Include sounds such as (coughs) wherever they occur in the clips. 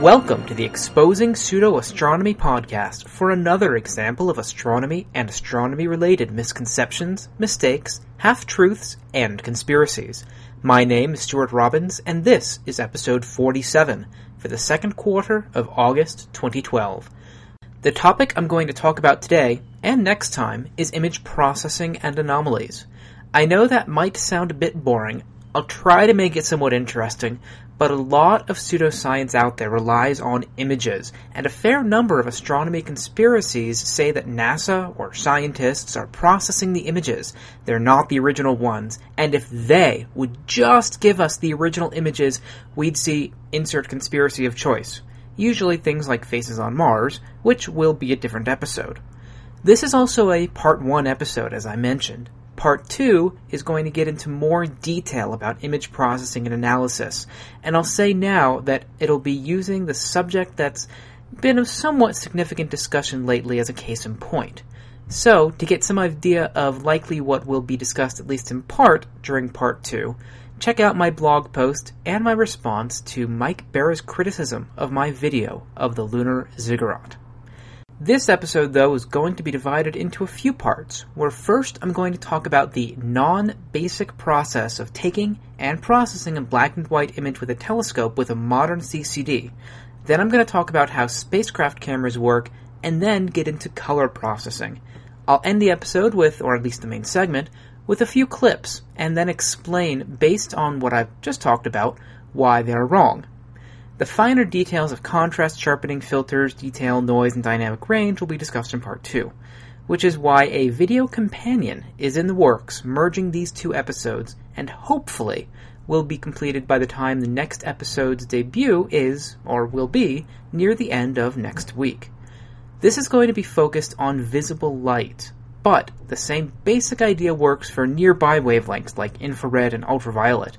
Welcome to the Exposing Pseudo Astronomy podcast for another example of astronomy and astronomy related misconceptions, mistakes, half truths, and conspiracies. My name is Stuart Robbins, and this is episode 47 for the second quarter of August 2012. The topic I'm going to talk about today and next time is image processing and anomalies. I know that might sound a bit boring. I'll try to make it somewhat interesting, but a lot of pseudoscience out there relies on images, and a fair number of astronomy conspiracies say that NASA or scientists are processing the images. They're not the original ones, and if they would just give us the original images, we'd see insert conspiracy of choice. Usually things like faces on Mars, which will be a different episode. This is also a part 1 episode, as I mentioned. Part 2 is going to get into more detail about image processing and analysis, and I'll say now that it'll be using the subject that's been of somewhat significant discussion lately as a case in point. So, to get some idea of likely what will be discussed at least in part during part 2, check out my blog post and my response to Mike Bara's criticism of my video of the lunar ziggurat. This episode, though, is going to be divided into a few parts, where first I'm going to talk about the non basic process of taking and processing a black and white image with a telescope with a modern CCD. Then I'm going to talk about how spacecraft cameras work, and then get into color processing. I'll end the episode with, or at least the main segment, with a few clips, and then explain, based on what I've just talked about, why they're wrong. The finer details of contrast sharpening, filters, detail, noise, and dynamic range will be discussed in part 2, which is why a video companion is in the works merging these two episodes and hopefully will be completed by the time the next episode's debut is, or will be, near the end of next week. This is going to be focused on visible light, but the same basic idea works for nearby wavelengths like infrared and ultraviolet,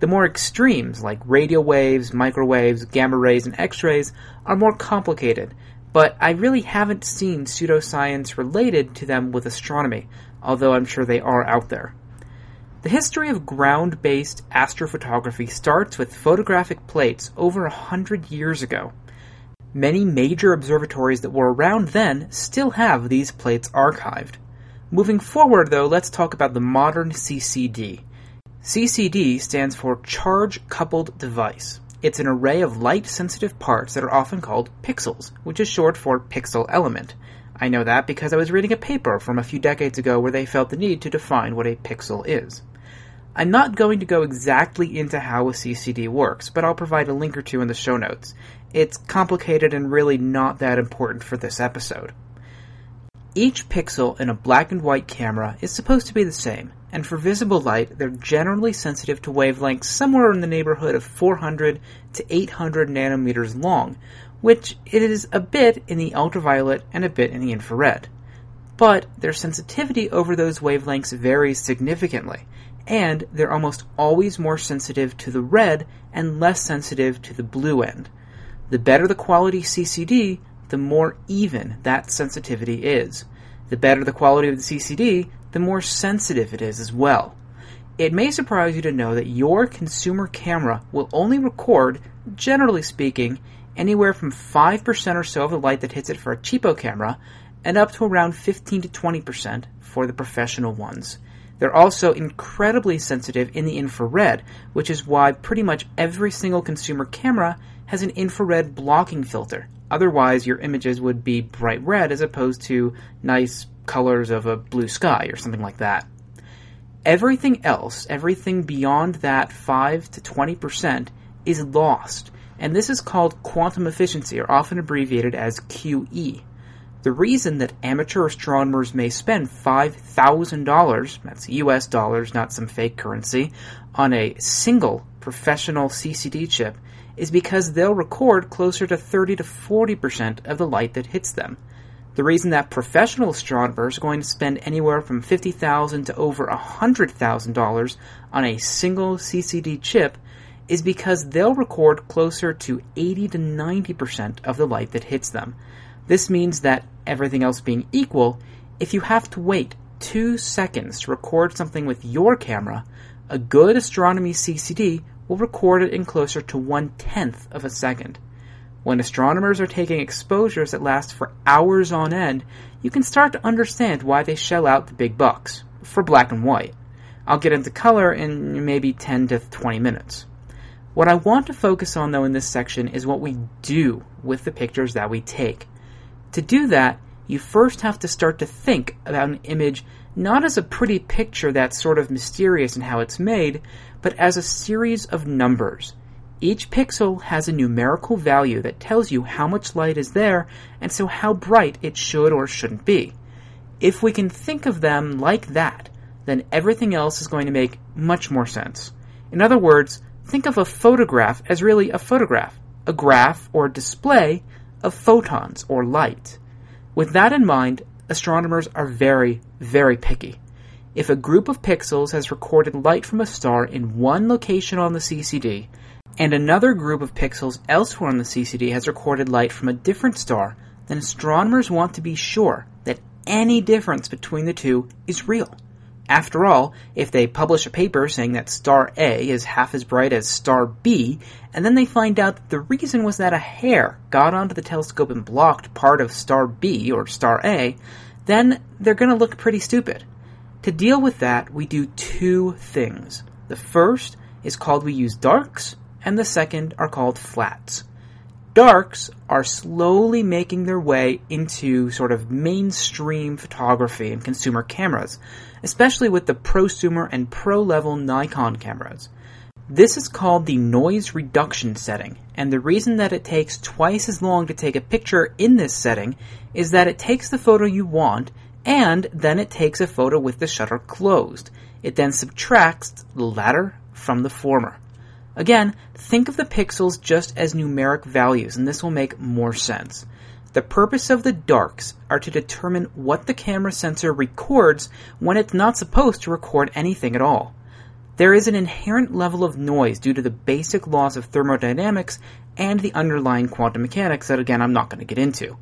the more extremes, like radio waves, microwaves, gamma rays, and X rays, are more complicated, but I really haven't seen pseudoscience related to them with astronomy, although I'm sure they are out there. The history of ground based astrophotography starts with photographic plates over a hundred years ago. Many major observatories that were around then still have these plates archived. Moving forward, though, let's talk about the modern CCD. CCD stands for Charge Coupled Device. It's an array of light sensitive parts that are often called pixels, which is short for pixel element. I know that because I was reading a paper from a few decades ago where they felt the need to define what a pixel is. I'm not going to go exactly into how a CCD works, but I'll provide a link or two in the show notes. It's complicated and really not that important for this episode. Each pixel in a black and white camera is supposed to be the same, and for visible light, they're generally sensitive to wavelengths somewhere in the neighborhood of 400 to 800 nanometers long, which it is a bit in the ultraviolet and a bit in the infrared. But their sensitivity over those wavelengths varies significantly, and they're almost always more sensitive to the red and less sensitive to the blue end. The better the quality CCD, the more even that sensitivity is. The better the quality of the CCD, the more sensitive it is as well. It may surprise you to know that your consumer camera will only record, generally speaking, anywhere from 5% or so of the light that hits it for a cheapo camera, and up to around 15 to 20% for the professional ones. They're also incredibly sensitive in the infrared, which is why pretty much every single consumer camera has an infrared blocking filter. Otherwise, your images would be bright red as opposed to nice colors of a blue sky or something like that. Everything else, everything beyond that 5 to 20%, is lost, and this is called quantum efficiency, or often abbreviated as QE. The reason that amateur astronomers may spend $5,000, that's US dollars, not some fake currency, on a single professional CCD chip is because they'll record closer to 30 to 40% of the light that hits them. The reason that professional astronomers are going to spend anywhere from $50,000 to over $100,000 on a single CCD chip is because they'll record closer to 80 to 90% of the light that hits them. This means that, everything else being equal, if you have to wait two seconds to record something with your camera, a good astronomy CCD will record it in closer to one tenth of a second. When astronomers are taking exposures that last for hours on end, you can start to understand why they shell out the big bucks for black and white. I'll get into color in maybe 10 to 20 minutes. What I want to focus on though in this section is what we do with the pictures that we take. To do that, you first have to start to think about an image not as a pretty picture that's sort of mysterious in how it's made, but as a series of numbers. Each pixel has a numerical value that tells you how much light is there and so how bright it should or shouldn't be. If we can think of them like that, then everything else is going to make much more sense. In other words, think of a photograph as really a photograph, a graph or display of photons or light. With that in mind, astronomers are very, very picky. If a group of pixels has recorded light from a star in one location on the CCD, and another group of pixels elsewhere on the CCD has recorded light from a different star, then astronomers want to be sure that any difference between the two is real. After all, if they publish a paper saying that star A is half as bright as star B, and then they find out that the reason was that a hair got onto the telescope and blocked part of star B or star A, then they're going to look pretty stupid. To deal with that, we do two things. The first is called we use darks, and the second are called flats darks are slowly making their way into sort of mainstream photography and consumer cameras, especially with the prosumer and pro level Nikon cameras. This is called the noise reduction setting, and the reason that it takes twice as long to take a picture in this setting is that it takes the photo you want and then it takes a photo with the shutter closed. It then subtracts the latter from the former. Again, think of the pixels just as numeric values, and this will make more sense. The purpose of the darks are to determine what the camera sensor records when it's not supposed to record anything at all. There is an inherent level of noise due to the basic laws of thermodynamics and the underlying quantum mechanics that again I'm not going to get into.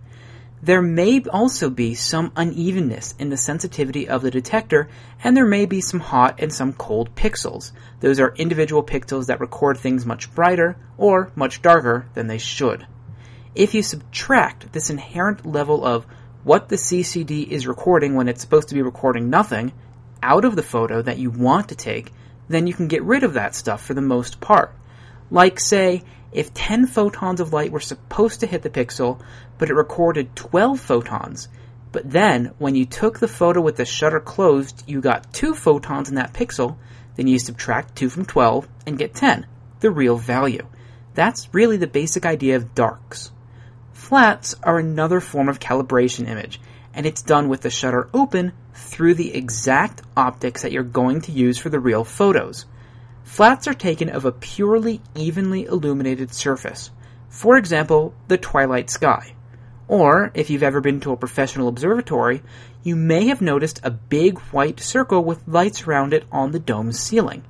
There may also be some unevenness in the sensitivity of the detector, and there may be some hot and some cold pixels. Those are individual pixels that record things much brighter or much darker than they should. If you subtract this inherent level of what the CCD is recording when it's supposed to be recording nothing out of the photo that you want to take, then you can get rid of that stuff for the most part. Like, say, if 10 photons of light were supposed to hit the pixel, but it recorded 12 photons, but then when you took the photo with the shutter closed, you got 2 photons in that pixel, then you subtract 2 from 12 and get 10, the real value. That's really the basic idea of darks. Flats are another form of calibration image, and it's done with the shutter open through the exact optics that you're going to use for the real photos. Flats are taken of a purely evenly illuminated surface. For example, the twilight sky. Or, if you've ever been to a professional observatory, you may have noticed a big white circle with lights around it on the dome's ceiling.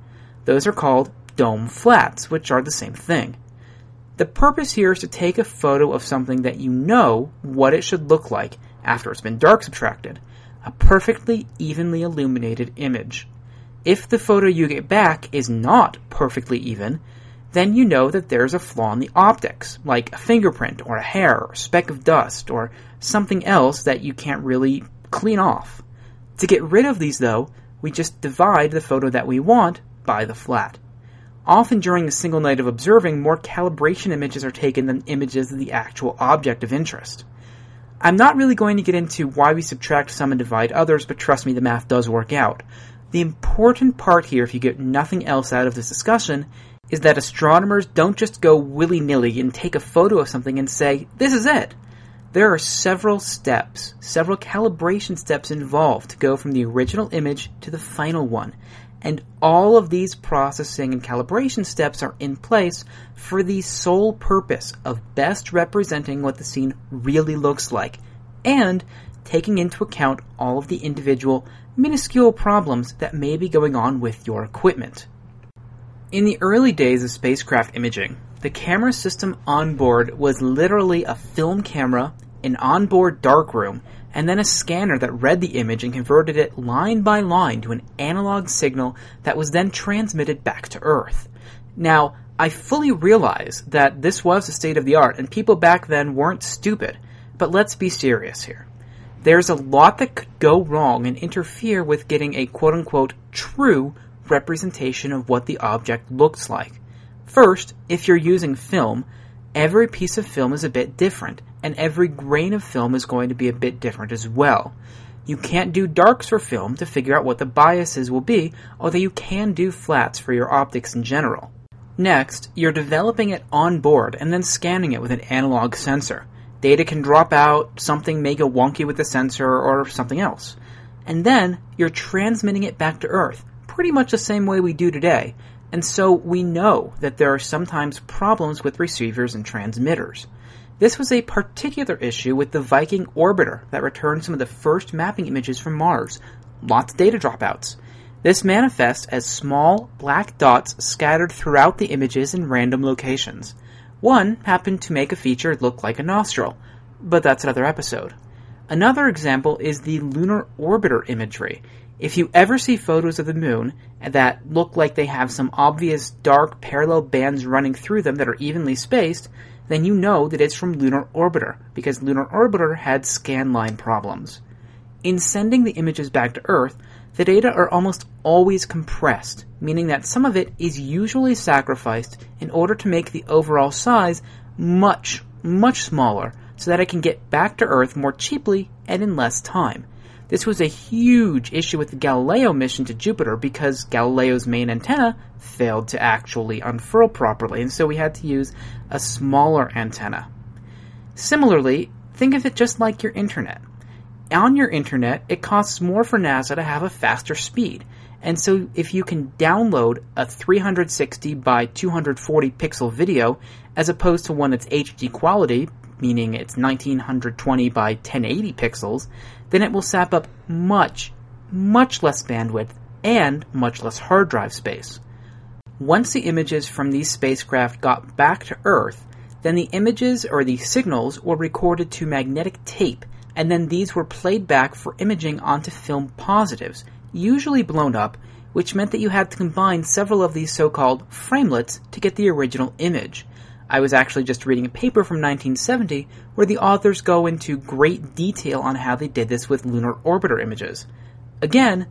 Those are called dome flats, which are the same thing. The purpose here is to take a photo of something that you know what it should look like after it's been dark subtracted. A perfectly evenly illuminated image. If the photo you get back is not perfectly even, then you know that there's a flaw in the optics, like a fingerprint or a hair or a speck of dust or something else that you can't really clean off. To get rid of these though, we just divide the photo that we want by the flat. Often during a single night of observing, more calibration images are taken than images of the actual object of interest. I'm not really going to get into why we subtract some and divide others, but trust me, the math does work out. The important part here, if you get nothing else out of this discussion, is that astronomers don't just go willy nilly and take a photo of something and say, this is it. There are several steps, several calibration steps involved to go from the original image to the final one. And all of these processing and calibration steps are in place for the sole purpose of best representing what the scene really looks like and taking into account all of the individual minuscule problems that may be going on with your equipment. In the early days of spacecraft imaging, the camera system on board was literally a film camera, an onboard darkroom, and then a scanner that read the image and converted it line by line to an analog signal that was then transmitted back to Earth. Now, I fully realize that this was the state of the art and people back then weren't stupid, but let's be serious here. There's a lot that could go wrong and interfere with getting a quote unquote true representation of what the object looks like. First, if you're using film, every piece of film is a bit different, and every grain of film is going to be a bit different as well. You can't do darks for film to figure out what the biases will be, although you can do flats for your optics in general. Next, you're developing it on board and then scanning it with an analog sensor. Data can drop out, something may go wonky with the sensor, or something else. And then you're transmitting it back to Earth, pretty much the same way we do today, and so we know that there are sometimes problems with receivers and transmitters. This was a particular issue with the Viking orbiter that returned some of the first mapping images from Mars. Lots of data dropouts. This manifests as small black dots scattered throughout the images in random locations. One happened to make a feature look like a nostril, but that's another episode. Another example is the lunar orbiter imagery. If you ever see photos of the moon that look like they have some obvious dark parallel bands running through them that are evenly spaced, then you know that it's from Lunar Orbiter, because Lunar Orbiter had scan line problems. In sending the images back to Earth, the data are almost always compressed, meaning that some of it is usually sacrificed in order to make the overall size much, much smaller so that it can get back to Earth more cheaply and in less time. This was a huge issue with the Galileo mission to Jupiter because Galileo's main antenna failed to actually unfurl properly, and so we had to use a smaller antenna. Similarly, think of it just like your internet. On your internet, it costs more for NASA to have a faster speed. And so if you can download a 360 by 240 pixel video as opposed to one that's HD quality, meaning it's 1920 by 1080 pixels, then it will sap up much, much less bandwidth and much less hard drive space. Once the images from these spacecraft got back to Earth, then the images or the signals were recorded to magnetic tape, and then these were played back for imaging onto film positives, usually blown up, which meant that you had to combine several of these so-called framelets to get the original image. I was actually just reading a paper from 1970 where the authors go into great detail on how they did this with lunar orbiter images. Again,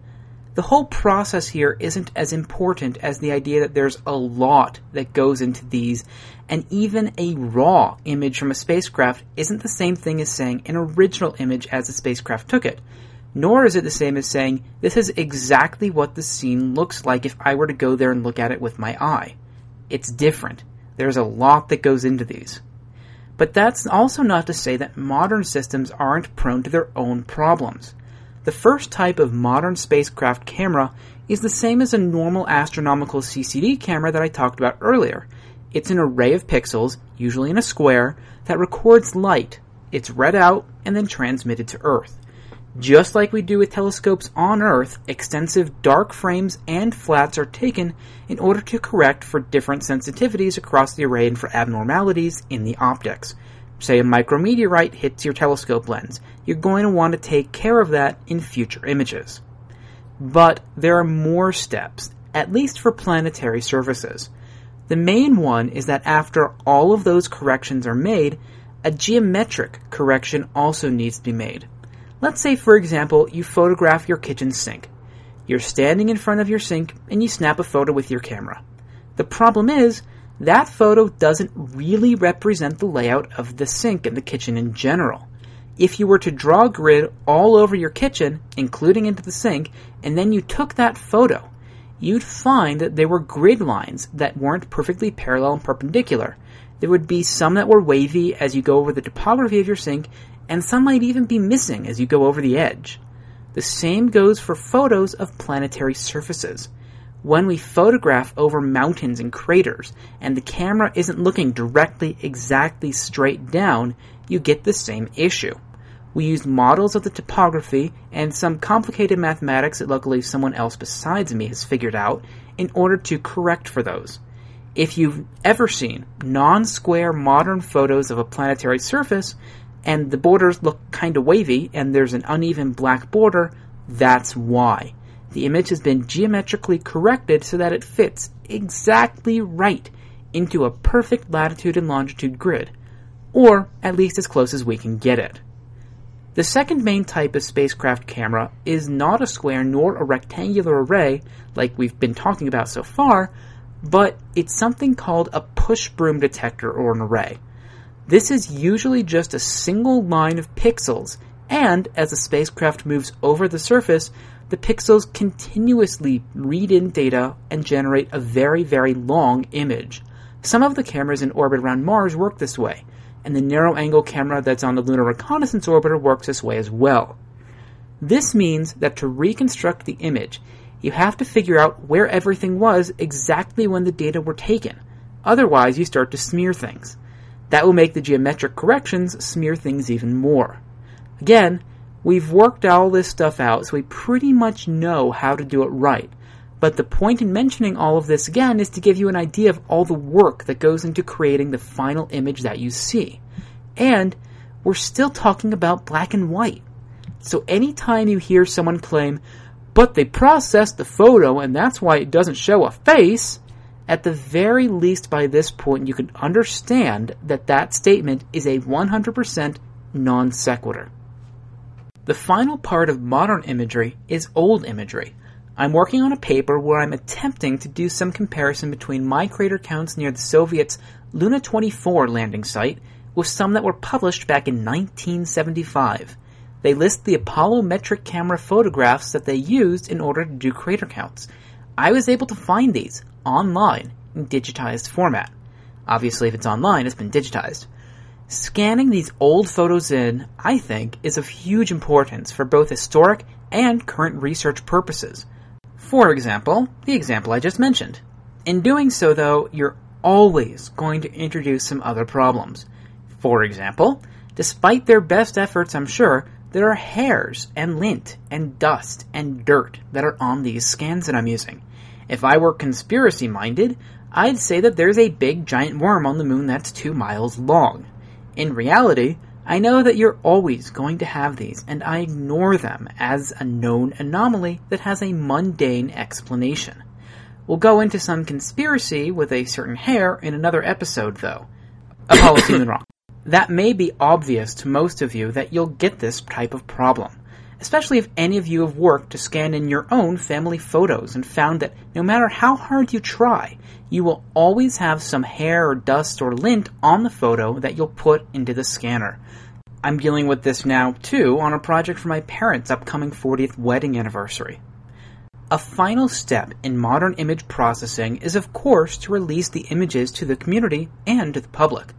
the whole process here isn't as important as the idea that there's a lot that goes into these, and even a raw image from a spacecraft isn't the same thing as saying an original image as the spacecraft took it. Nor is it the same as saying, this is exactly what the scene looks like if I were to go there and look at it with my eye. It's different. There's a lot that goes into these. But that's also not to say that modern systems aren't prone to their own problems. The first type of modern spacecraft camera is the same as a normal astronomical CCD camera that I talked about earlier. It's an array of pixels, usually in a square, that records light. It's read out and then transmitted to Earth. Just like we do with telescopes on Earth, extensive dark frames and flats are taken in order to correct for different sensitivities across the array and for abnormalities in the optics. Say a micrometeorite hits your telescope lens, you're going to want to take care of that in future images. But there are more steps, at least for planetary surfaces. The main one is that after all of those corrections are made, a geometric correction also needs to be made. Let's say, for example, you photograph your kitchen sink. You're standing in front of your sink and you snap a photo with your camera. The problem is, that photo doesn't really represent the layout of the sink and the kitchen in general. If you were to draw a grid all over your kitchen, including into the sink, and then you took that photo, you'd find that there were grid lines that weren't perfectly parallel and perpendicular. There would be some that were wavy as you go over the topography of your sink, and some might even be missing as you go over the edge. The same goes for photos of planetary surfaces. When we photograph over mountains and craters, and the camera isn't looking directly exactly straight down, you get the same issue. We use models of the topography and some complicated mathematics that luckily someone else besides me has figured out in order to correct for those. If you've ever seen non-square modern photos of a planetary surface, and the borders look kind of wavy and there's an uneven black border, that's why. The image has been geometrically corrected so that it fits exactly right into a perfect latitude and longitude grid, or at least as close as we can get it. The second main type of spacecraft camera is not a square nor a rectangular array like we've been talking about so far, but it's something called a push broom detector or an array. This is usually just a single line of pixels, and as the spacecraft moves over the surface, the pixels continuously read in data and generate a very, very long image. Some of the cameras in orbit around Mars work this way, and the narrow angle camera that's on the Lunar Reconnaissance Orbiter works this way as well. This means that to reconstruct the image, you have to figure out where everything was exactly when the data were taken. Otherwise, you start to smear things. That will make the geometric corrections smear things even more. Again, we've worked all this stuff out, so we pretty much know how to do it right. But the point in mentioning all of this again is to give you an idea of all the work that goes into creating the final image that you see. And we're still talking about black and white. So anytime you hear someone claim, but they processed the photo and that's why it doesn't show a face, at the very least by this point you can understand that that statement is a 100% non sequitur. The final part of modern imagery is old imagery. I'm working on a paper where I'm attempting to do some comparison between my crater counts near the Soviets' Luna 24 landing site with some that were published back in 1975. They list the Apollo metric camera photographs that they used in order to do crater counts. I was able to find these online in digitized format. Obviously, if it's online, it's been digitized. Scanning these old photos in, I think, is of huge importance for both historic and current research purposes. For example, the example I just mentioned. In doing so, though, you're always going to introduce some other problems. For example, despite their best efforts, I'm sure, there are hairs and lint and dust and dirt that are on these scans that I'm using. If I were conspiracy minded, I'd say that there's a big giant worm on the moon that's two miles long. In reality, I know that you're always going to have these, and I ignore them as a known anomaly that has a mundane explanation. We'll go into some conspiracy with a certain hair in another episode, though. (coughs) Apollo Rock. That may be obvious to most of you that you'll get this type of problem, especially if any of you have worked to scan in your own family photos and found that no matter how hard you try, you will always have some hair or dust or lint on the photo that you'll put into the scanner. I'm dealing with this now, too, on a project for my parents' upcoming 40th wedding anniversary. A final step in modern image processing is, of course, to release the images to the community and to the public.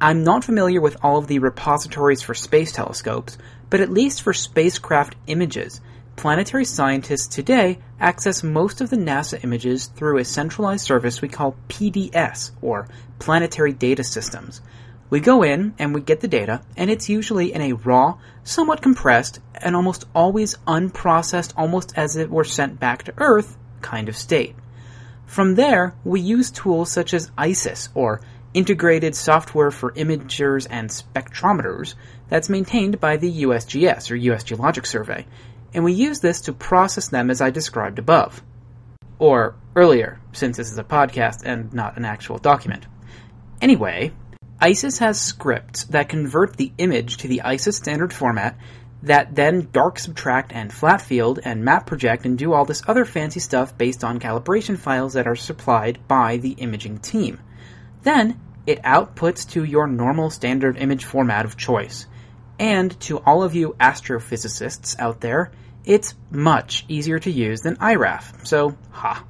I'm not familiar with all of the repositories for space telescopes, but at least for spacecraft images, planetary scientists today access most of the NASA images through a centralized service we call PDS, or Planetary Data Systems. We go in and we get the data, and it's usually in a raw, somewhat compressed, and almost always unprocessed, almost as it were sent back to Earth kind of state. From there, we use tools such as ISIS, or Integrated Software for Imagers and Spectrometers, that's maintained by the USGS, or US Geologic Survey, and we use this to process them as I described above. Or earlier, since this is a podcast and not an actual document. Anyway, ISIS has scripts that convert the image to the ISIS standard format that then dark subtract and flat field and map project and do all this other fancy stuff based on calibration files that are supplied by the imaging team. Then it outputs to your normal standard image format of choice. And to all of you astrophysicists out there, it's much easier to use than IRAF, so ha.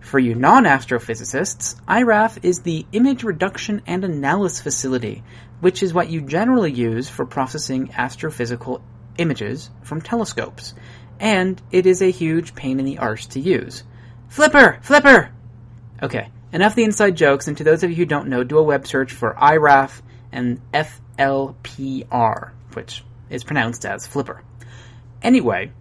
For you non-astrophysicists, IRAF is the Image Reduction and Analysis Facility, which is what you generally use for processing astrophysical images from telescopes. And it is a huge pain in the arse to use. Flipper! Flipper! Okay, enough the inside jokes, and to those of you who don't know, do a web search for IRAF and FLPR, which is pronounced as Flipper. Anyway,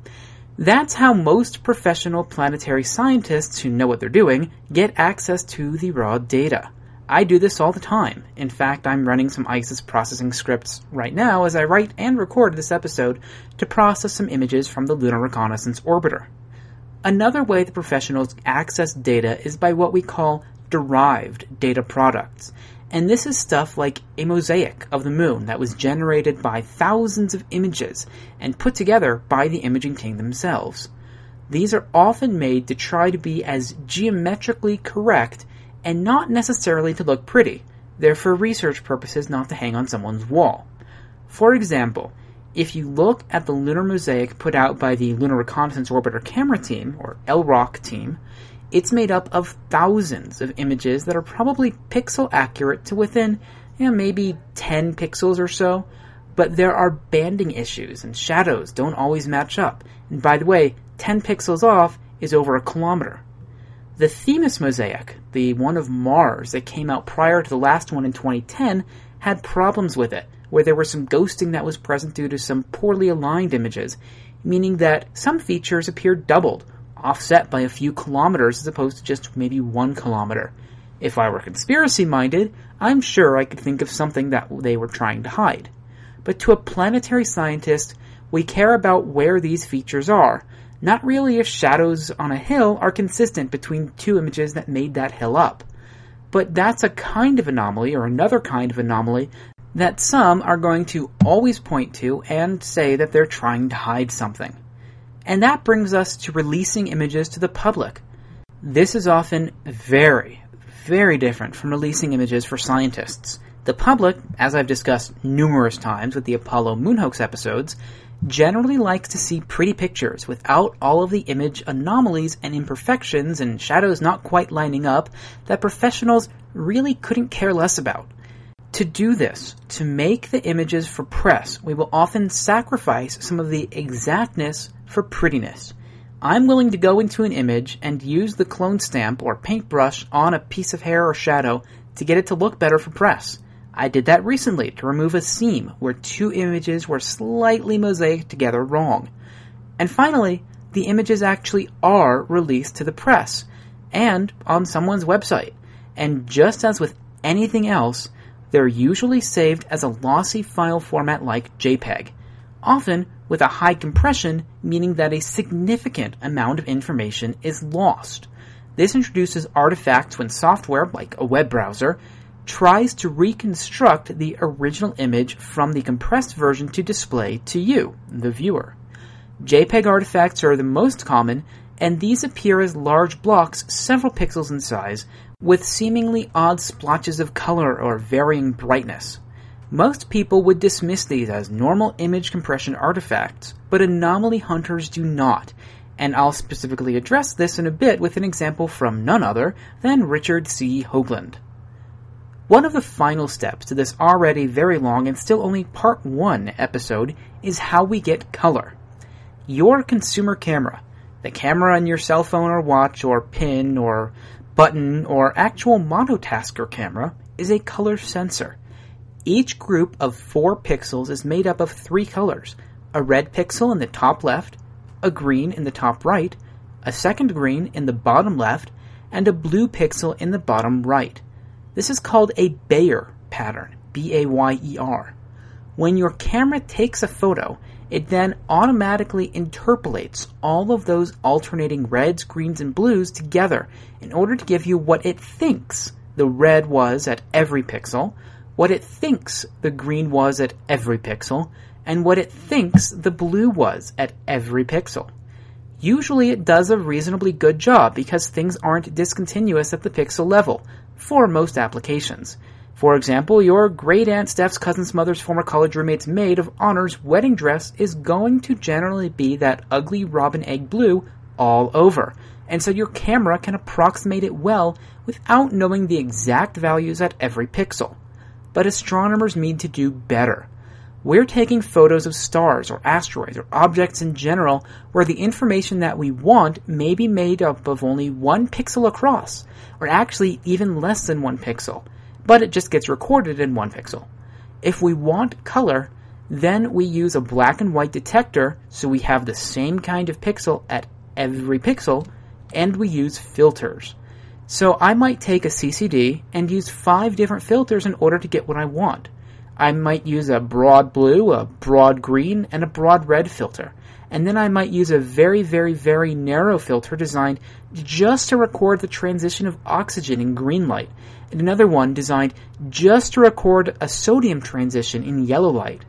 that's how most professional planetary scientists who know what they're doing get access to the raw data. I do this all the time. In fact, I'm running some ISIS processing scripts right now as I write and record this episode to process some images from the Lunar Reconnaissance Orbiter. Another way the professionals access data is by what we call derived data products. And this is stuff like a mosaic of the moon that was generated by thousands of images and put together by the imaging team themselves. These are often made to try to be as geometrically correct and not necessarily to look pretty. They're for research purposes, not to hang on someone's wall. For example, if you look at the lunar mosaic put out by the Lunar Reconnaissance Orbiter Camera Team, or LROC team, it's made up of thousands of images that are probably pixel accurate to within you know, maybe 10 pixels or so, but there are banding issues and shadows don't always match up. And by the way, 10 pixels off is over a kilometer. The Themis mosaic, the one of Mars that came out prior to the last one in 2010, had problems with it, where there was some ghosting that was present due to some poorly aligned images, meaning that some features appeared doubled offset by a few kilometers as opposed to just maybe one kilometer. If I were conspiracy minded, I'm sure I could think of something that they were trying to hide. But to a planetary scientist, we care about where these features are, not really if shadows on a hill are consistent between two images that made that hill up. But that's a kind of anomaly, or another kind of anomaly, that some are going to always point to and say that they're trying to hide something. And that brings us to releasing images to the public. This is often very, very different from releasing images for scientists. The public, as I've discussed numerous times with the Apollo moon hoax episodes, generally likes to see pretty pictures without all of the image anomalies and imperfections and shadows not quite lining up that professionals really couldn't care less about. To do this, to make the images for press, we will often sacrifice some of the exactness for prettiness. I'm willing to go into an image and use the clone stamp or paintbrush on a piece of hair or shadow to get it to look better for press. I did that recently to remove a seam where two images were slightly mosaiced together wrong. And finally, the images actually are released to the press and on someone's website. And just as with anything else, they're usually saved as a lossy file format like JPEG, often with a high compression, meaning that a significant amount of information is lost. This introduces artifacts when software, like a web browser, tries to reconstruct the original image from the compressed version to display to you, the viewer. JPEG artifacts are the most common, and these appear as large blocks several pixels in size, with seemingly odd splotches of color or varying brightness. Most people would dismiss these as normal image compression artifacts, but anomaly hunters do not, and I'll specifically address this in a bit with an example from none other than Richard C. Hoagland. One of the final steps to this already very long and still only part one episode is how we get color. Your consumer camera, the camera on your cell phone or watch or pin or button or actual monotasker camera, is a color sensor. Each group of four pixels is made up of three colors a red pixel in the top left, a green in the top right, a second green in the bottom left, and a blue pixel in the bottom right. This is called a Bayer pattern, B A Y E R. When your camera takes a photo, it then automatically interpolates all of those alternating reds, greens, and blues together in order to give you what it thinks the red was at every pixel, what it thinks the green was at every pixel, and what it thinks the blue was at every pixel. Usually it does a reasonably good job because things aren't discontinuous at the pixel level for most applications. For example, your great aunt Steph's cousin's mother's former college roommate's maid of honor's wedding dress is going to generally be that ugly robin egg blue all over. And so your camera can approximate it well without knowing the exact values at every pixel but astronomers need to do better. We're taking photos of stars or asteroids or objects in general where the information that we want may be made up of only one pixel across, or actually even less than one pixel, but it just gets recorded in one pixel. If we want color, then we use a black and white detector so we have the same kind of pixel at every pixel, and we use filters. So I might take a CCD and use five different filters in order to get what I want. I might use a broad blue, a broad green, and a broad red filter. And then I might use a very, very, very narrow filter designed just to record the transition of oxygen in green light, and another one designed just to record a sodium transition in yellow light.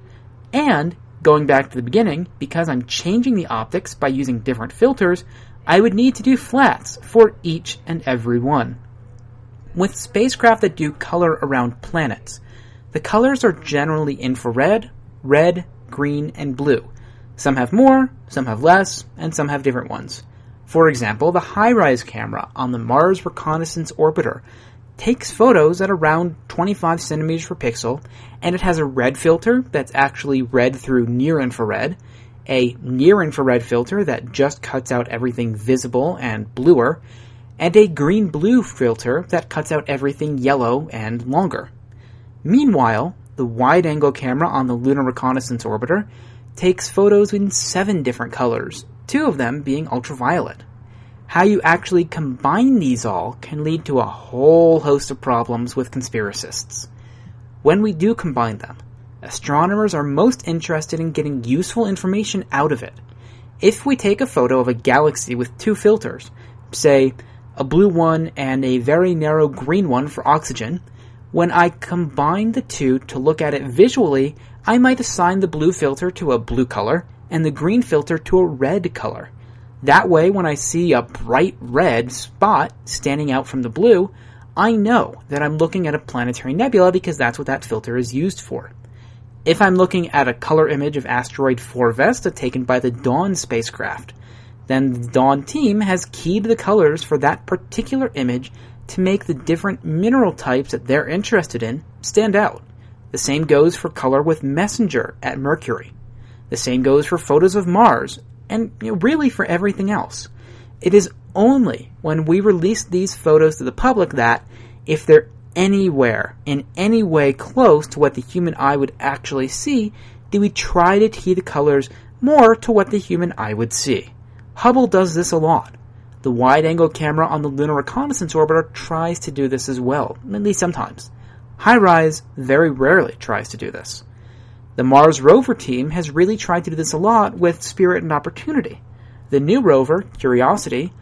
And, going back to the beginning, because I'm changing the optics by using different filters, I would need to do flats for each and every one. With spacecraft that do color around planets, the colors are generally infrared, red, green, and blue. Some have more, some have less, and some have different ones. For example, the HiRISE camera on the Mars Reconnaissance Orbiter takes photos at around 25 centimeters per pixel, and it has a red filter that's actually red through near infrared, a near infrared filter that just cuts out everything visible and bluer, and a green blue filter that cuts out everything yellow and longer. Meanwhile, the wide angle camera on the Lunar Reconnaissance Orbiter takes photos in seven different colors, two of them being ultraviolet. How you actually combine these all can lead to a whole host of problems with conspiracists. When we do combine them, astronomers are most interested in getting useful information out of it. If we take a photo of a galaxy with two filters, say a blue one and a very narrow green one for oxygen, when I combine the two to look at it visually, I might assign the blue filter to a blue color and the green filter to a red color. That way, when I see a bright red spot standing out from the blue, I know that I'm looking at a planetary nebula because that's what that filter is used for. If I'm looking at a color image of asteroid 4 Vesta taken by the Dawn spacecraft, then the Dawn team has keyed the colors for that particular image to make the different mineral types that they're interested in stand out. The same goes for color with Messenger at Mercury. The same goes for photos of Mars and you know, really for everything else. It is only when we release these photos to the public that, if they're anywhere in any way close to what the human eye would actually see, do we try to key the colors more to what the human eye would see. Hubble does this a lot. The wide angle camera on the Lunar Reconnaissance Orbiter tries to do this as well, at least sometimes. HiRISE very rarely tries to do this. The Mars rover team has really tried to do this a lot with Spirit and Opportunity. The new rover, Curiosity,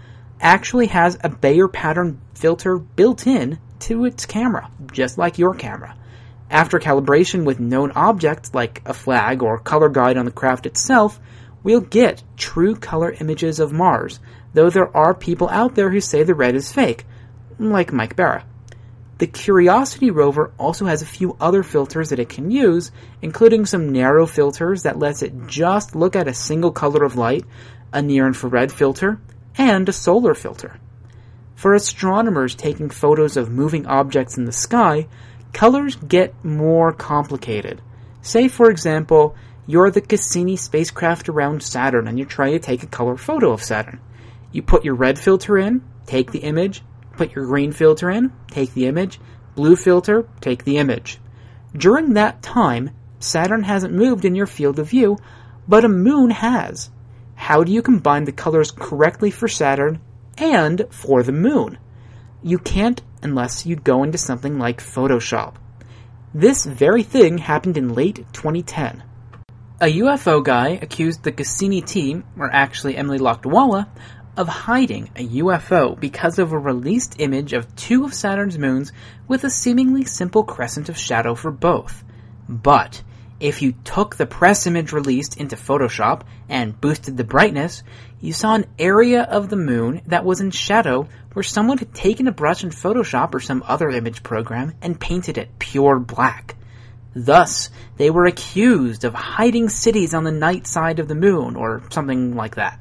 actually has a Bayer pattern filter built in to its camera, just like your camera. After calibration with known objects like a flag or color guide on the craft itself, we'll get true color images of Mars, though there are people out there who say the red is fake, like Mike Bara. The Curiosity rover also has a few other filters that it can use, including some narrow filters that lets it just look at a single color of light, a near infrared filter, and a solar filter. For astronomers taking photos of moving objects in the sky, colors get more complicated. Say, for example, you're the Cassini spacecraft around Saturn and you're trying to take a color photo of Saturn. You put your red filter in, take the image, Put your green filter in, take the image. Blue filter, take the image. During that time, Saturn hasn't moved in your field of view, but a moon has. How do you combine the colors correctly for Saturn and for the moon? You can't unless you go into something like Photoshop. This very thing happened in late 2010. A UFO guy accused the Cassini team, or actually Emily Lakdawalla, of hiding a UFO because of a released image of two of Saturn's moons with a seemingly simple crescent of shadow for both. But, if you took the press image released into Photoshop and boosted the brightness, you saw an area of the moon that was in shadow where someone had taken a brush in Photoshop or some other image program and painted it pure black. Thus, they were accused of hiding cities on the night side of the moon or something like that.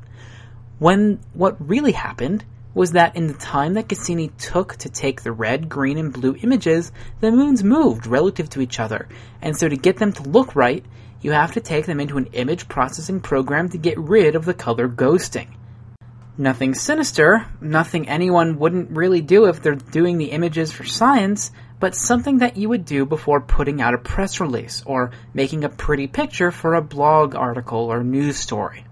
When what really happened was that in the time that Cassini took to take the red, green, and blue images, the moons moved relative to each other, and so to get them to look right, you have to take them into an image processing program to get rid of the color ghosting. Nothing sinister, nothing anyone wouldn't really do if they're doing the images for science, but something that you would do before putting out a press release or making a pretty picture for a blog article or news story.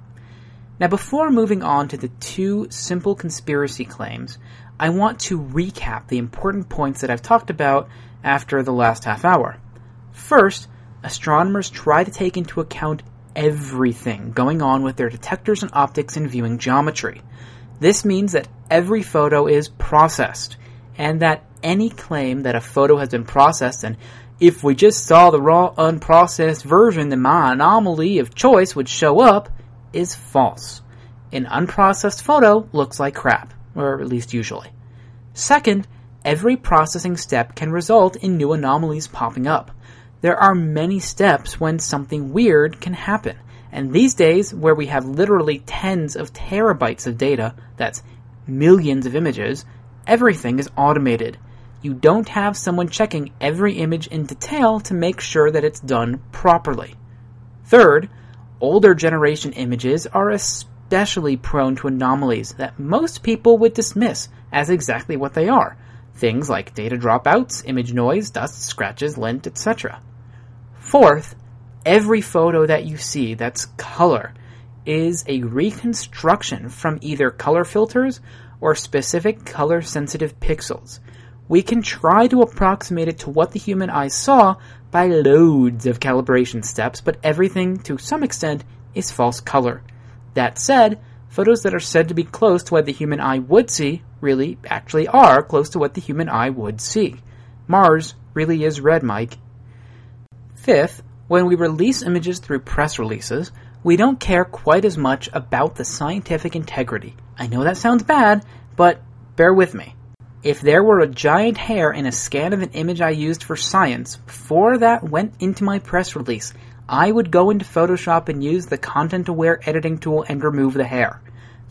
Now, before moving on to the two simple conspiracy claims, I want to recap the important points that I've talked about after the last half hour. First, astronomers try to take into account everything going on with their detectors and optics in viewing geometry. This means that every photo is processed, and that any claim that a photo has been processed and if we just saw the raw unprocessed version then my anomaly of choice would show up is false. An unprocessed photo looks like crap, or at least usually. Second, every processing step can result in new anomalies popping up. There are many steps when something weird can happen. And these days, where we have literally tens of terabytes of data, that's millions of images, everything is automated. You don't have someone checking every image in detail to make sure that it's done properly. Third, older generation images are especially prone to anomalies that most people would dismiss as exactly what they are. Things like data dropouts, image noise, dust, scratches, lint, etc. Fourth, every photo that you see that's color is a reconstruction from either color filters or specific color sensitive pixels. We can try to approximate it to what the human eye saw by loads of calibration steps, but everything to some extent is false color. That said, photos that are said to be close to what the human eye would see really actually are close to what the human eye would see. Mars really is red, Mike. Fifth, when we release images through press releases, we don't care quite as much about the scientific integrity. I know that sounds bad, but bear with me. If there were a giant hair in a scan of an image I used for science before that went into my press release, I would go into Photoshop and use the content aware editing tool and remove the hair.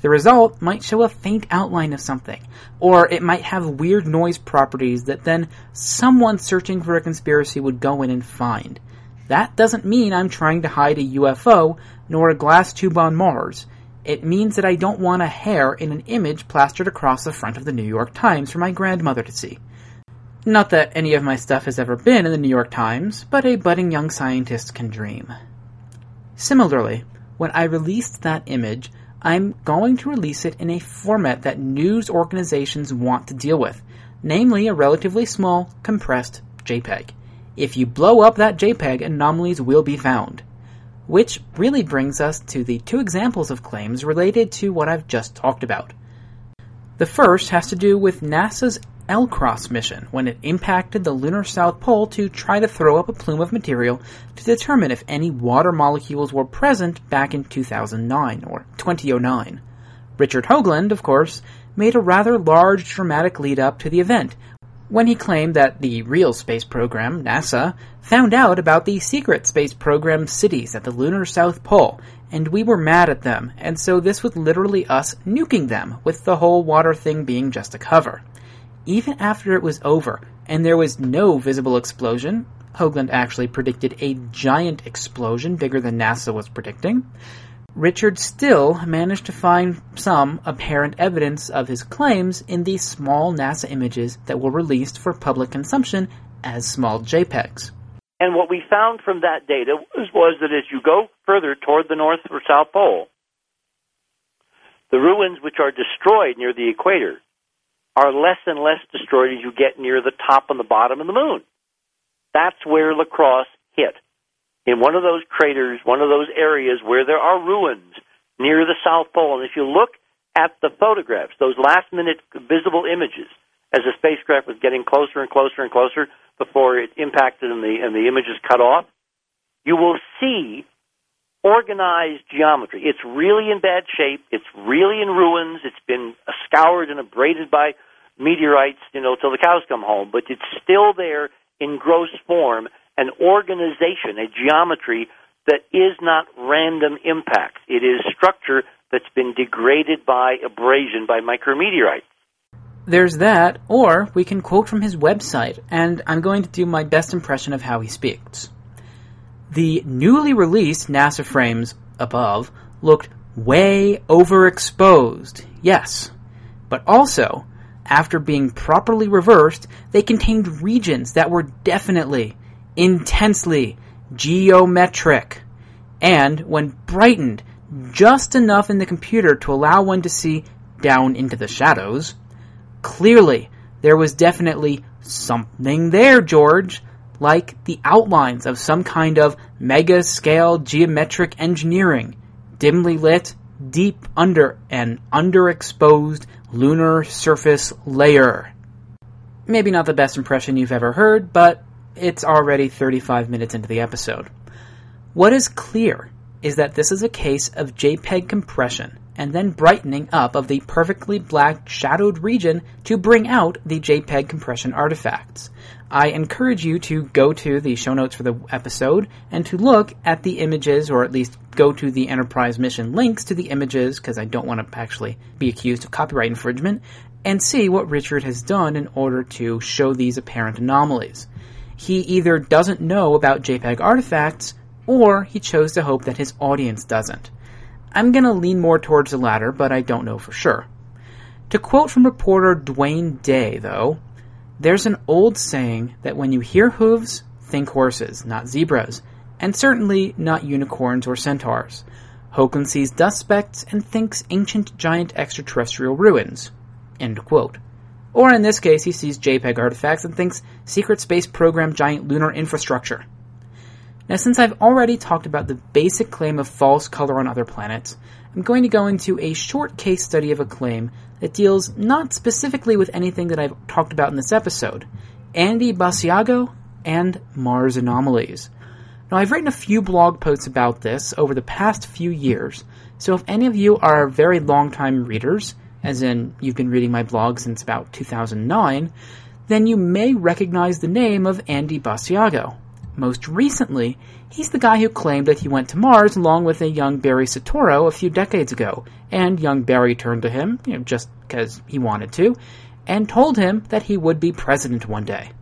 The result might show a faint outline of something, or it might have weird noise properties that then someone searching for a conspiracy would go in and find. That doesn't mean I'm trying to hide a UFO, nor a glass tube on Mars. It means that I don't want a hair in an image plastered across the front of the New York Times for my grandmother to see. Not that any of my stuff has ever been in the New York Times, but a budding young scientist can dream. Similarly, when I released that image, I'm going to release it in a format that news organizations want to deal with, namely a relatively small, compressed JPEG. If you blow up that JPEG, anomalies will be found. Which really brings us to the two examples of claims related to what I've just talked about. The first has to do with NASA's LCROSS mission when it impacted the lunar south pole to try to throw up a plume of material to determine if any water molecules were present back in 2009 or 2009. Richard Hoagland, of course, made a rather large dramatic lead up to the event when he claimed that the real space program, NASA, found out about the secret space program cities at the lunar south pole, and we were mad at them, and so this was literally us nuking them, with the whole water thing being just a cover. Even after it was over, and there was no visible explosion, Hoagland actually predicted a giant explosion bigger than NASA was predicting, Richard still managed to find some apparent evidence of his claims in the small NASA images that were released for public consumption as small JPEGs. And what we found from that data was, was that as you go further toward the North or South Pole, the ruins which are destroyed near the equator are less and less destroyed as you get near the top and the bottom of the moon. That's where LCROSS hit. In one of those craters, one of those areas where there are ruins near the South Pole. And if you look at the photographs, those last minute visible images, as the spacecraft was getting closer and closer and closer before it impacted and the, and the images cut off, you will see organized geometry. It's really in bad shape. It's really in ruins. It's been scoured and abraded by meteorites, you know, till the cows come home. But it's still there in gross form, an organization, a geometry that is not random impacts. It is structure that's been degraded by abrasion by micrometeorites. There's that, or we can quote from his website, and I'm going to do my best impression of how he speaks. The newly released NASA frames above looked way overexposed, yes. But also, after being properly reversed, they contained regions that were definitely, intensely geometric. And when brightened just enough in the computer to allow one to see down into the shadows, clearly there was definitely something there, George. like the outlines of some kind of mega scale geometric engineering, dimly lit deep under an underexposed lunar surface layer. Maybe not the best impression you've ever heard, but it's already 35 minutes into the episode. What is clear is that this is a case of JPEG compression and then brightening up of the perfectly black shadowed region to bring out the JPEG compression artifacts. I encourage you to go to the show notes for the episode and to look at the images, or at least go to the Enterprise mission links to the images, because I don't want to actually be accused of copyright infringement, and see what Richard has done in order to show these apparent anomalies. He either doesn't know about JPEG artifacts, or he chose to hope that his audience doesn't. I'm going to lean more towards the latter, but I don't know for sure. To quote from reporter Dwayne Day, though, there's an old saying that when you hear hooves, think horses, not zebras, and certainly not unicorns or centaurs. Hoagland sees dust specks and thinks ancient giant extraterrestrial ruins. End quote. Or in this case, he sees JPEG artifacts and thinks secret space program giant lunar infrastructure. Now, since I've already talked about the basic claim of false color on other planets, I'm going to go into a short case study of a claim that deals not specifically with anything that I've talked about in this episode Andy Basiago and Mars anomalies. Now, I've written a few blog posts about this over the past few years, so if any of you are very long time readers, as in you've been reading my blog since about 2009, then you may recognize the name of Andy Basiago. Most recently, he's the guy who claimed that he went to Mars along with a young Barry Soetoro a few decades ago, and young Barry turned to him, you know, just because he wanted to, and told him that he would be president one day.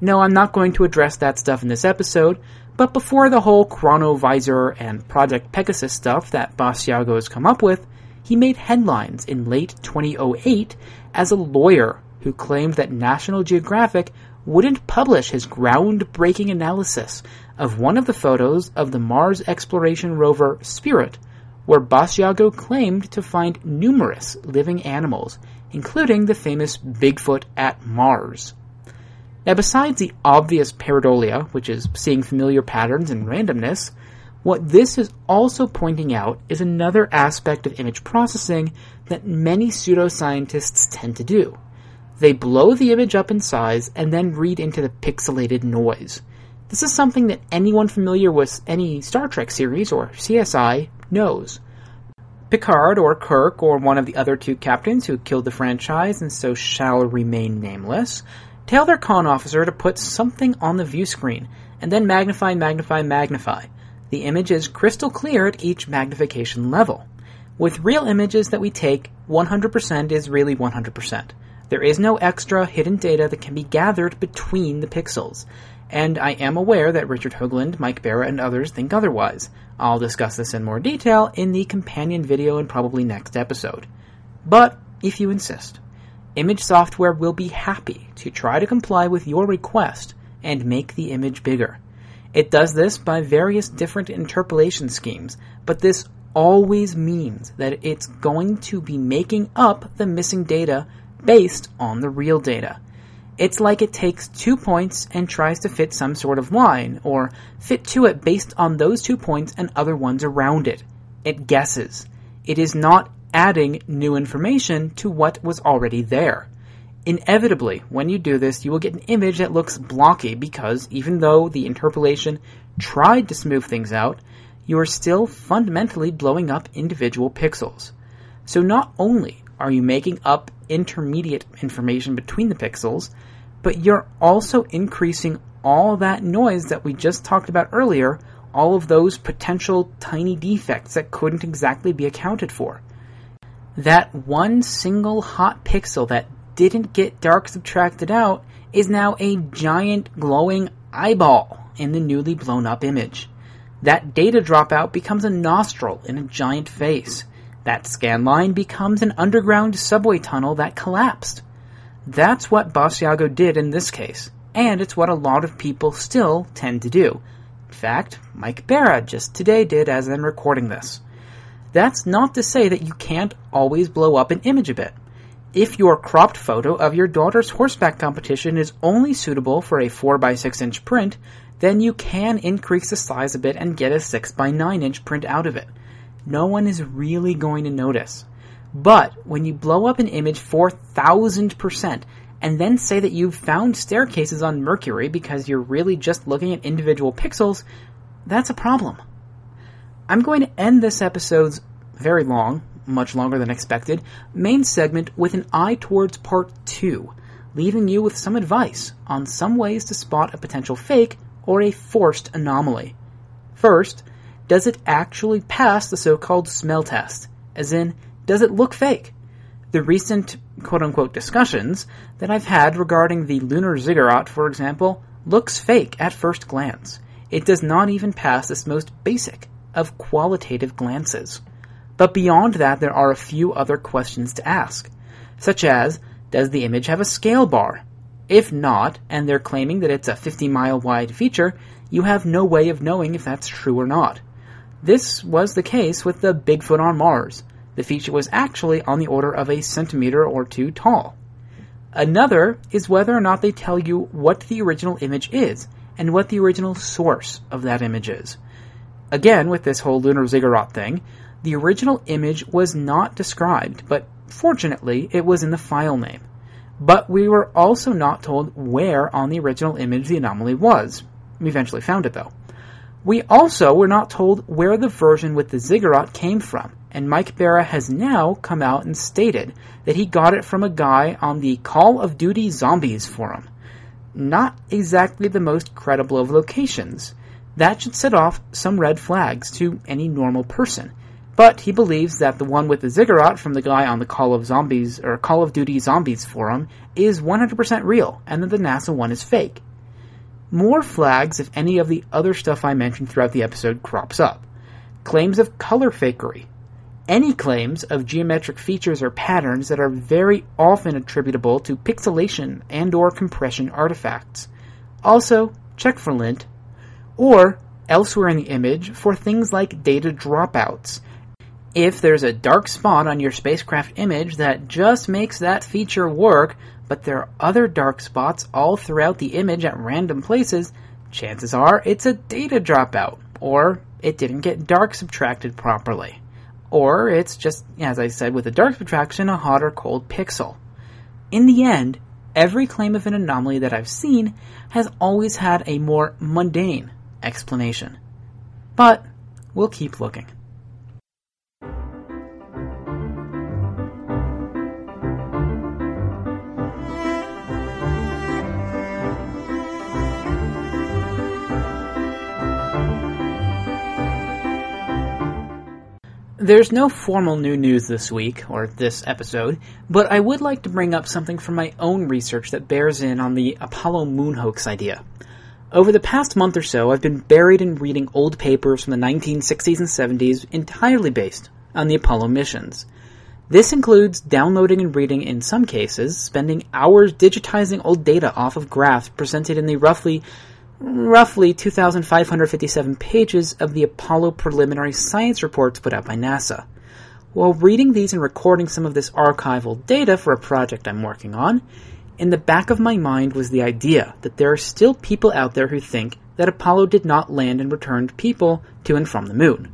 No, I'm not going to address that stuff in this episode, but before the whole Chronovisor and Project Pegasus stuff that Basiago has come up with, he made headlines in late 2008 as a lawyer who claimed that National Geographic wouldn't publish his groundbreaking analysis of one of the photos of the Mars exploration rover Spirit, where Basiago claimed to find numerous living animals, including the famous Bigfoot at Mars. Now, besides the obvious pareidolia, which is seeing familiar patterns and randomness, what this is also pointing out is another aspect of image processing that many pseudoscientists tend to do. They blow the image up in size and then read into the pixelated noise. This is something that anyone familiar with any Star Trek series or CSI knows. Picard or Kirk or one of the other two captains who killed the franchise and so shall remain nameless tell their conn officer to put something on the view screen and then magnify, magnify, magnify. The image is crystal clear at each magnification level. With real images that we take, 100% is really 100%. There is no extra hidden data that can be gathered between the pixels. And I am aware that Richard Hoagland, Mike Bara, and others think otherwise. I'll discuss this in more detail in the companion video and probably next episode. But, if you insist, image software will be happy to try to comply with your request and make the image bigger. It does this by various different interpolation schemes, but this always means that it's going to be making up the missing data based on the real data. It's like it takes two points and tries to fit some sort of line, or fit to it based on those two points and other ones around it. It guesses. It is not adding new information to what was already there. Inevitably, when you do this, you will get an image that looks blocky because even though the interpolation tried to smooth things out, you are still fundamentally blowing up individual pixels. So not only are you making up intermediate information between the pixels, but you're also increasing all that noise that we just talked about earlier, all of those potential tiny defects that couldn't exactly be accounted for. That one single hot pixel that didn't get dark subtracted out is now a giant glowing eyeball in the newly blown up image. That data dropout becomes a nostril in a giant face. That scan line becomes an underground subway tunnel that collapsed. That's what Basiago did in this case, and it's what a lot of people still tend to do. In fact, Mike Bara just today did as I'm recording this. That's not to say that you can't always blow up an image a bit. If your cropped photo of your daughter's horseback competition is only suitable for a 4x6 inch print, then you can increase the size a bit and get a 6x9 inch print out of it. No one is really going to notice. But when you blow up an image 4,000% and then say that you've found staircases on Mercury because you're really just looking at individual pixels, that's a problem. I'm going to end this episode's very long, much longer than expected, main segment with an eye towards part 2, leaving you with some advice on some ways to spot a potential fake or a forced anomaly. First, does it actually pass the so-called smell test? As in, does it look fake? The recent quote unquote discussions that I've had regarding the lunar ziggurat, for example, looks fake at first glance. It does not even pass this most basic of qualitative glances. But beyond that, there are a few other questions to ask, such as, does the image have a scale bar? If not, and they're claiming that it's a 50 mile wide feature, you have no way of knowing if that's true or not. This was the case with the Bigfoot on Mars. The feature was actually on the order of a centimeter or two tall. Another is whether or not they tell you what the original image is and what the original source of that image is. Again, with this whole lunar ziggurat thing, the original image was not described, but fortunately it was in the file name. But we were also not told where on the original image the anomaly was. We eventually found it though. We also were not told where the version with the ziggurat came from, and Mike Bara has now come out and stated that he got it from a guy on the Call of Duty Zombies forum. Not exactly the most credible of locations. That should set off some red flags to any normal person. But he believes that the one with the ziggurat from the guy on the Call of Zombies or Call of Duty Zombies forum is 100% real, and that the NASA one is fake more flags if any of the other stuff I mentioned throughout the episode crops up. Claims of color fakery. Any claims of geometric features or patterns that are very often attributable to pixelation and or compression artifacts. Also, check for lint. Or, elsewhere in the image, for things like data dropouts. If there's a dark spot on your spacecraft image that just makes that feature work, but there are other dark spots all throughout the image at random places, chances are it's a data dropout, or it didn't get dark subtracted properly. Or it's just, as I said with the dark subtraction, a hot or cold pixel. In the end, every claim of an anomaly that I've seen has always had a more mundane explanation. But we'll keep looking. There's no formal new news this week, or this episode, but I would like to bring up something from my own research that bears in on the Apollo moon hoax idea. Over the past month or so, I've been buried in reading old papers from the 1960s and 70s entirely based on the Apollo missions. This includes downloading and reading, in some cases, spending hours digitizing old data off of graphs presented in the roughly roughly 2,557 pages of the Apollo preliminary science reports put out by NASA. While reading these and recording some of this archival data for a project I'm working on, in the back of my mind was the idea that there are still people out there who think that Apollo did not land and returned people to and from the moon.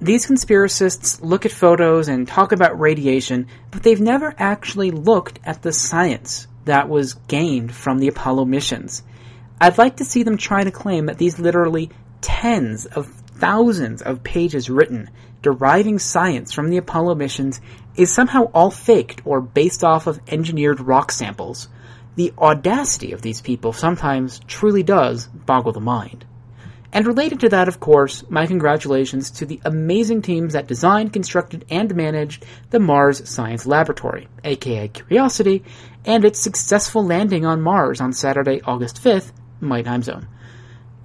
These conspiracists look at photos and talk about radiation, but they've never actually looked at the science that was gained from the Apollo missions. I'd like to see them try to claim that these literally tens of thousands of pages written deriving science from the Apollo missions is somehow all faked or based off of engineered rock samples. The audacity of these people sometimes truly does boggle the mind. And related to that, of course, my congratulations to the amazing teams that designed, constructed, and managed the Mars Science Laboratory, aka Curiosity, and its successful landing on Mars on Saturday, August 5th, my time zone.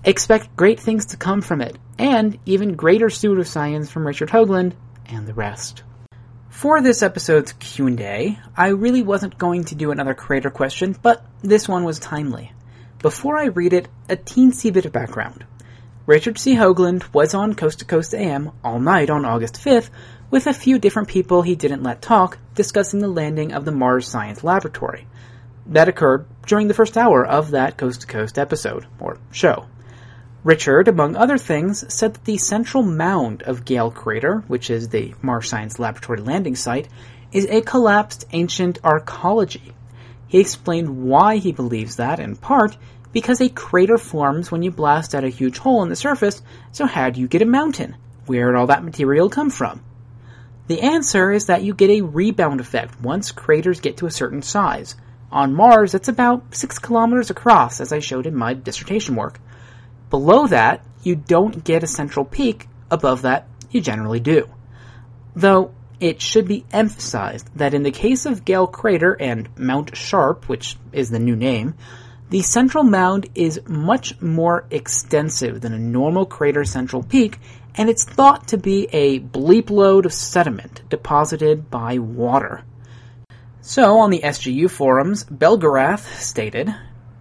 Expect great things to come from it, and even greater pseudoscience from Richard Hoagland and the rest. For this episode's Q&A, I really wasn't going to do another creator question, but this one was timely. Before I read it, a teensy bit of background. Richard C. Hoagland was on Coast to Coast AM all night on August 5th with a few different people he didn't let talk discussing the landing of the Mars Science Laboratory. That occurred during the first hour of that Coast to Coast episode, or show. Richard, among other things, said that the central mound of Gale Crater, which is the Mars Science Laboratory landing site, is a collapsed ancient arcology. He explained why he believes that, in part, because a crater forms when you blast out a huge hole in the surface, so how do you get a mountain? Where did all that material come from? The answer is that you get a rebound effect once craters get to a certain size. On Mars, it's about 6 kilometers across, as I showed in my dissertation work. Below that, you don't get a central peak. Above that, you generally do. Though, it should be emphasized that in the case of Gale Crater and Mount Sharp, which is the new name, the central mound is much more extensive than a normal crater central peak, and it's thought to be a bleep load of sediment deposited by water. So, on the SGU forums, Belgarath stated,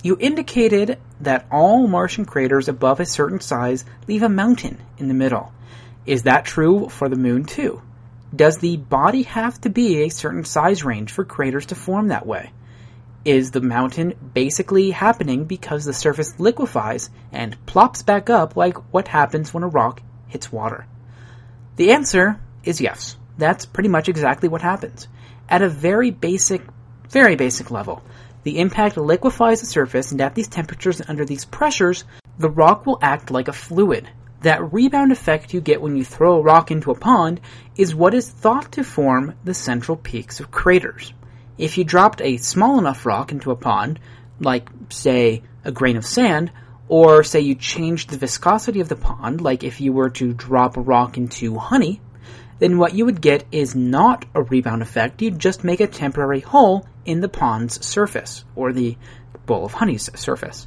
You indicated that all Martian craters above a certain size leave a mountain in the middle. Is that true for the moon too? Does the body have to be a certain size range for craters to form that way? Is the mountain basically happening because the surface liquefies and plops back up like what happens when a rock hits water? The answer is yes. That's pretty much exactly what happens. At a very basic, very basic level, the impact liquefies the surface, and at these temperatures and under these pressures, the rock will act like a fluid. That rebound effect you get when you throw a rock into a pond is what is thought to form the central peaks of craters. If you dropped a small enough rock into a pond, like, say, a grain of sand, or say you changed the viscosity of the pond, like if you were to drop a rock into honey, then what you would get is not a rebound effect, you'd just make a temporary hole in the pond's surface, or the bowl of honey's surface.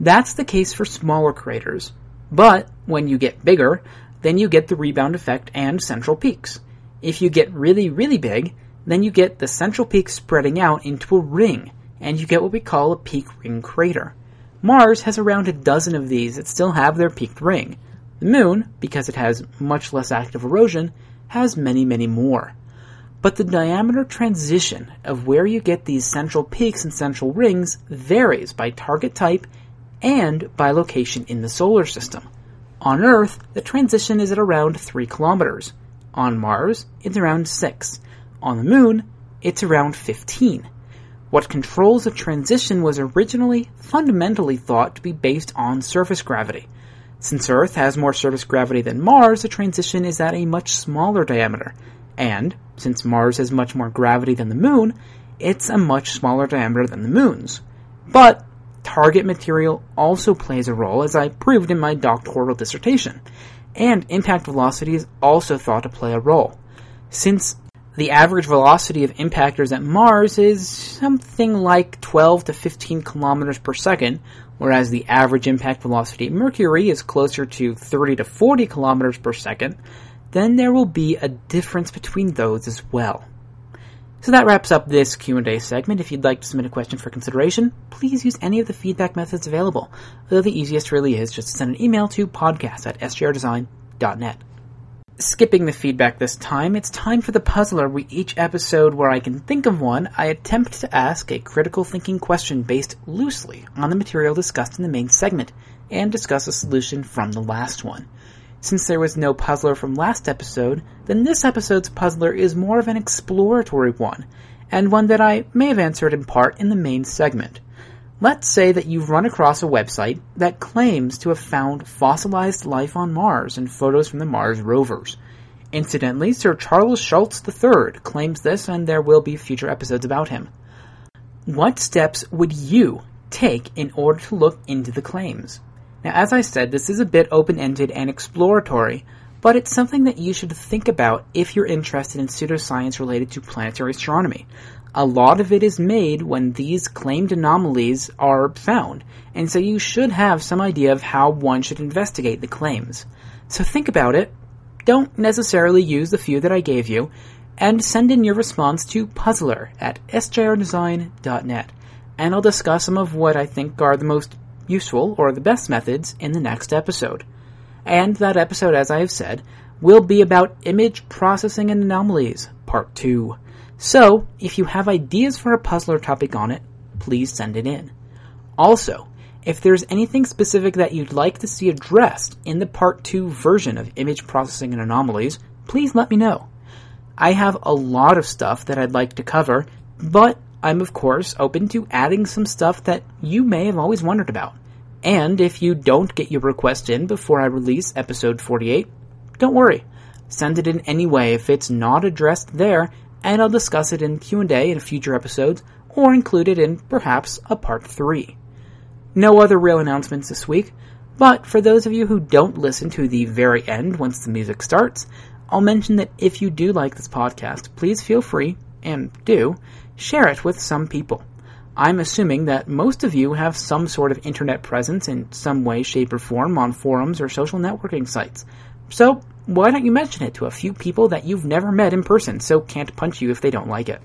That's the case for smaller craters, but when you get bigger, then you get the rebound effect and central peaks. If you get really, really big, then you get the central peak spreading out into a ring, and you get what we call a peak ring crater. Mars has around a dozen of these that still have their peaked ring. The Moon, because it has much less active erosion, has many, many more. But the diameter transition of where you get these central peaks and central rings varies by target type and by location in the solar system. On Earth, the transition is at around 3 kilometers. On Mars, it's around 6. On the Moon, it's around 15. What controls the transition was originally fundamentally thought to be based on surface gravity. Since Earth has more surface gravity than Mars, the transition is at a much smaller diameter. And, since Mars has much more gravity than the Moon, it's a much smaller diameter than the Moon's. But, target material also plays a role, as I proved in my doctoral dissertation. And impact velocity is also thought to play a role. Since the average velocity of impactors at Mars is something like 12 to 15 kilometers per second, whereas the average impact velocity at Mercury is closer to 30 to 40 kilometers per second, then there will be a difference between those as well. So that wraps up this Q&A segment. If you'd like to submit a question for consideration, please use any of the feedback methods available, though the easiest really is just to send an email to podcast at sjrdesign.net. Skipping the feedback this time, it's time for the puzzler where each episode where I can think of one, I attempt to ask a critical thinking question based loosely on the material discussed in the main segment, and discuss a solution from the last one. Since there was no puzzler from last episode, then this episode's puzzler is more of an exploratory one, and one that I may have answered in part in the main segment. Let's say that you've run across a website that claims to have found fossilized life on Mars and photos from the Mars rovers. Incidentally, Sir Charles Shults III claims this, and there will be future episodes about him. What steps would you take in order to look into the claims? Now, as I said, this is a bit open ended and exploratory, but it's something that you should think about if you're interested in pseudoscience related to planetary astronomy a lot of it is made when these claimed anomalies are found, and so you should have some idea of how one should investigate the claims. So think about it. Don't necessarily use the few that I gave you, and send in your response to puzzler at sjrdesign.net, and I'll discuss some of what I think are the most useful or the best methods in the next episode. And that episode, as I have said, will be about image processing and anomalies, part 2. So, if you have ideas for a puzzle or topic on it, please send it in. Also, if there's anything specific that you'd like to see addressed in the part 2 version of image processing and anomalies, please let me know. I have a lot of stuff that I'd like to cover, but I'm of course open to adding some stuff that you may have always wondered about. And if you don't get your request in before I release episode 48, don't worry. Send it in anyway if it's not addressed there, and I'll discuss it in Q&A in future episodes or include it in perhaps a part 3. No other real announcements this week, but for those of you who don't listen to the very end once the music starts, I'll mention that if you do like this podcast, please feel free, and do, share it with some people. I'm assuming that most of you have some sort of internet presence in some way, shape, or form on forums or social networking sites. So, why don't you mention it to a few people that you've never met in person so can't punch you if they don't like it?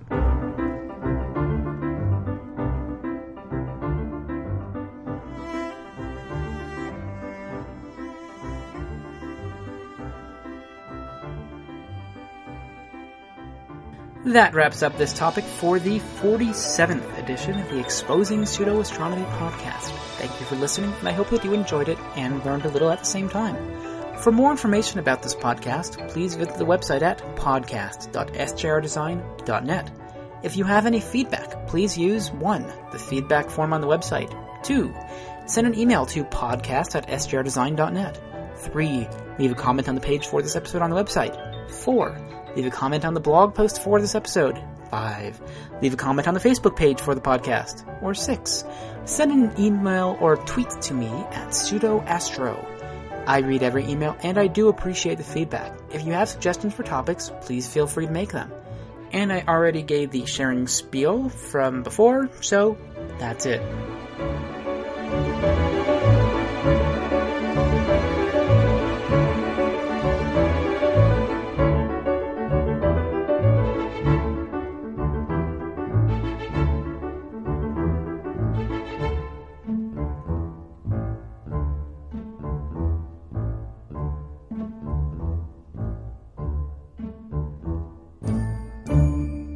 That wraps up this topic for the 47th edition of the Exposing Pseudo Astronomy podcast. Thank you for listening, and I hope that you enjoyed it and learned a little at the same time. For more information about this podcast, please visit the website at podcast.sjrdesign.net. If you have any feedback, please use 1. The feedback form on the website. 2. Send an email to podcast at sjrdesign.net. 3. Leave a comment on the page for this episode on the website. 4 Leave a comment on the blog post for this episode. 5. Leave a comment on the Facebook page for the podcast. Or 6. Send an email or tweet to me at pseudoastro. I read every email and I do appreciate the feedback. If you have suggestions for topics, please feel free to make them. And I already gave the sharing spiel from before, so that's it.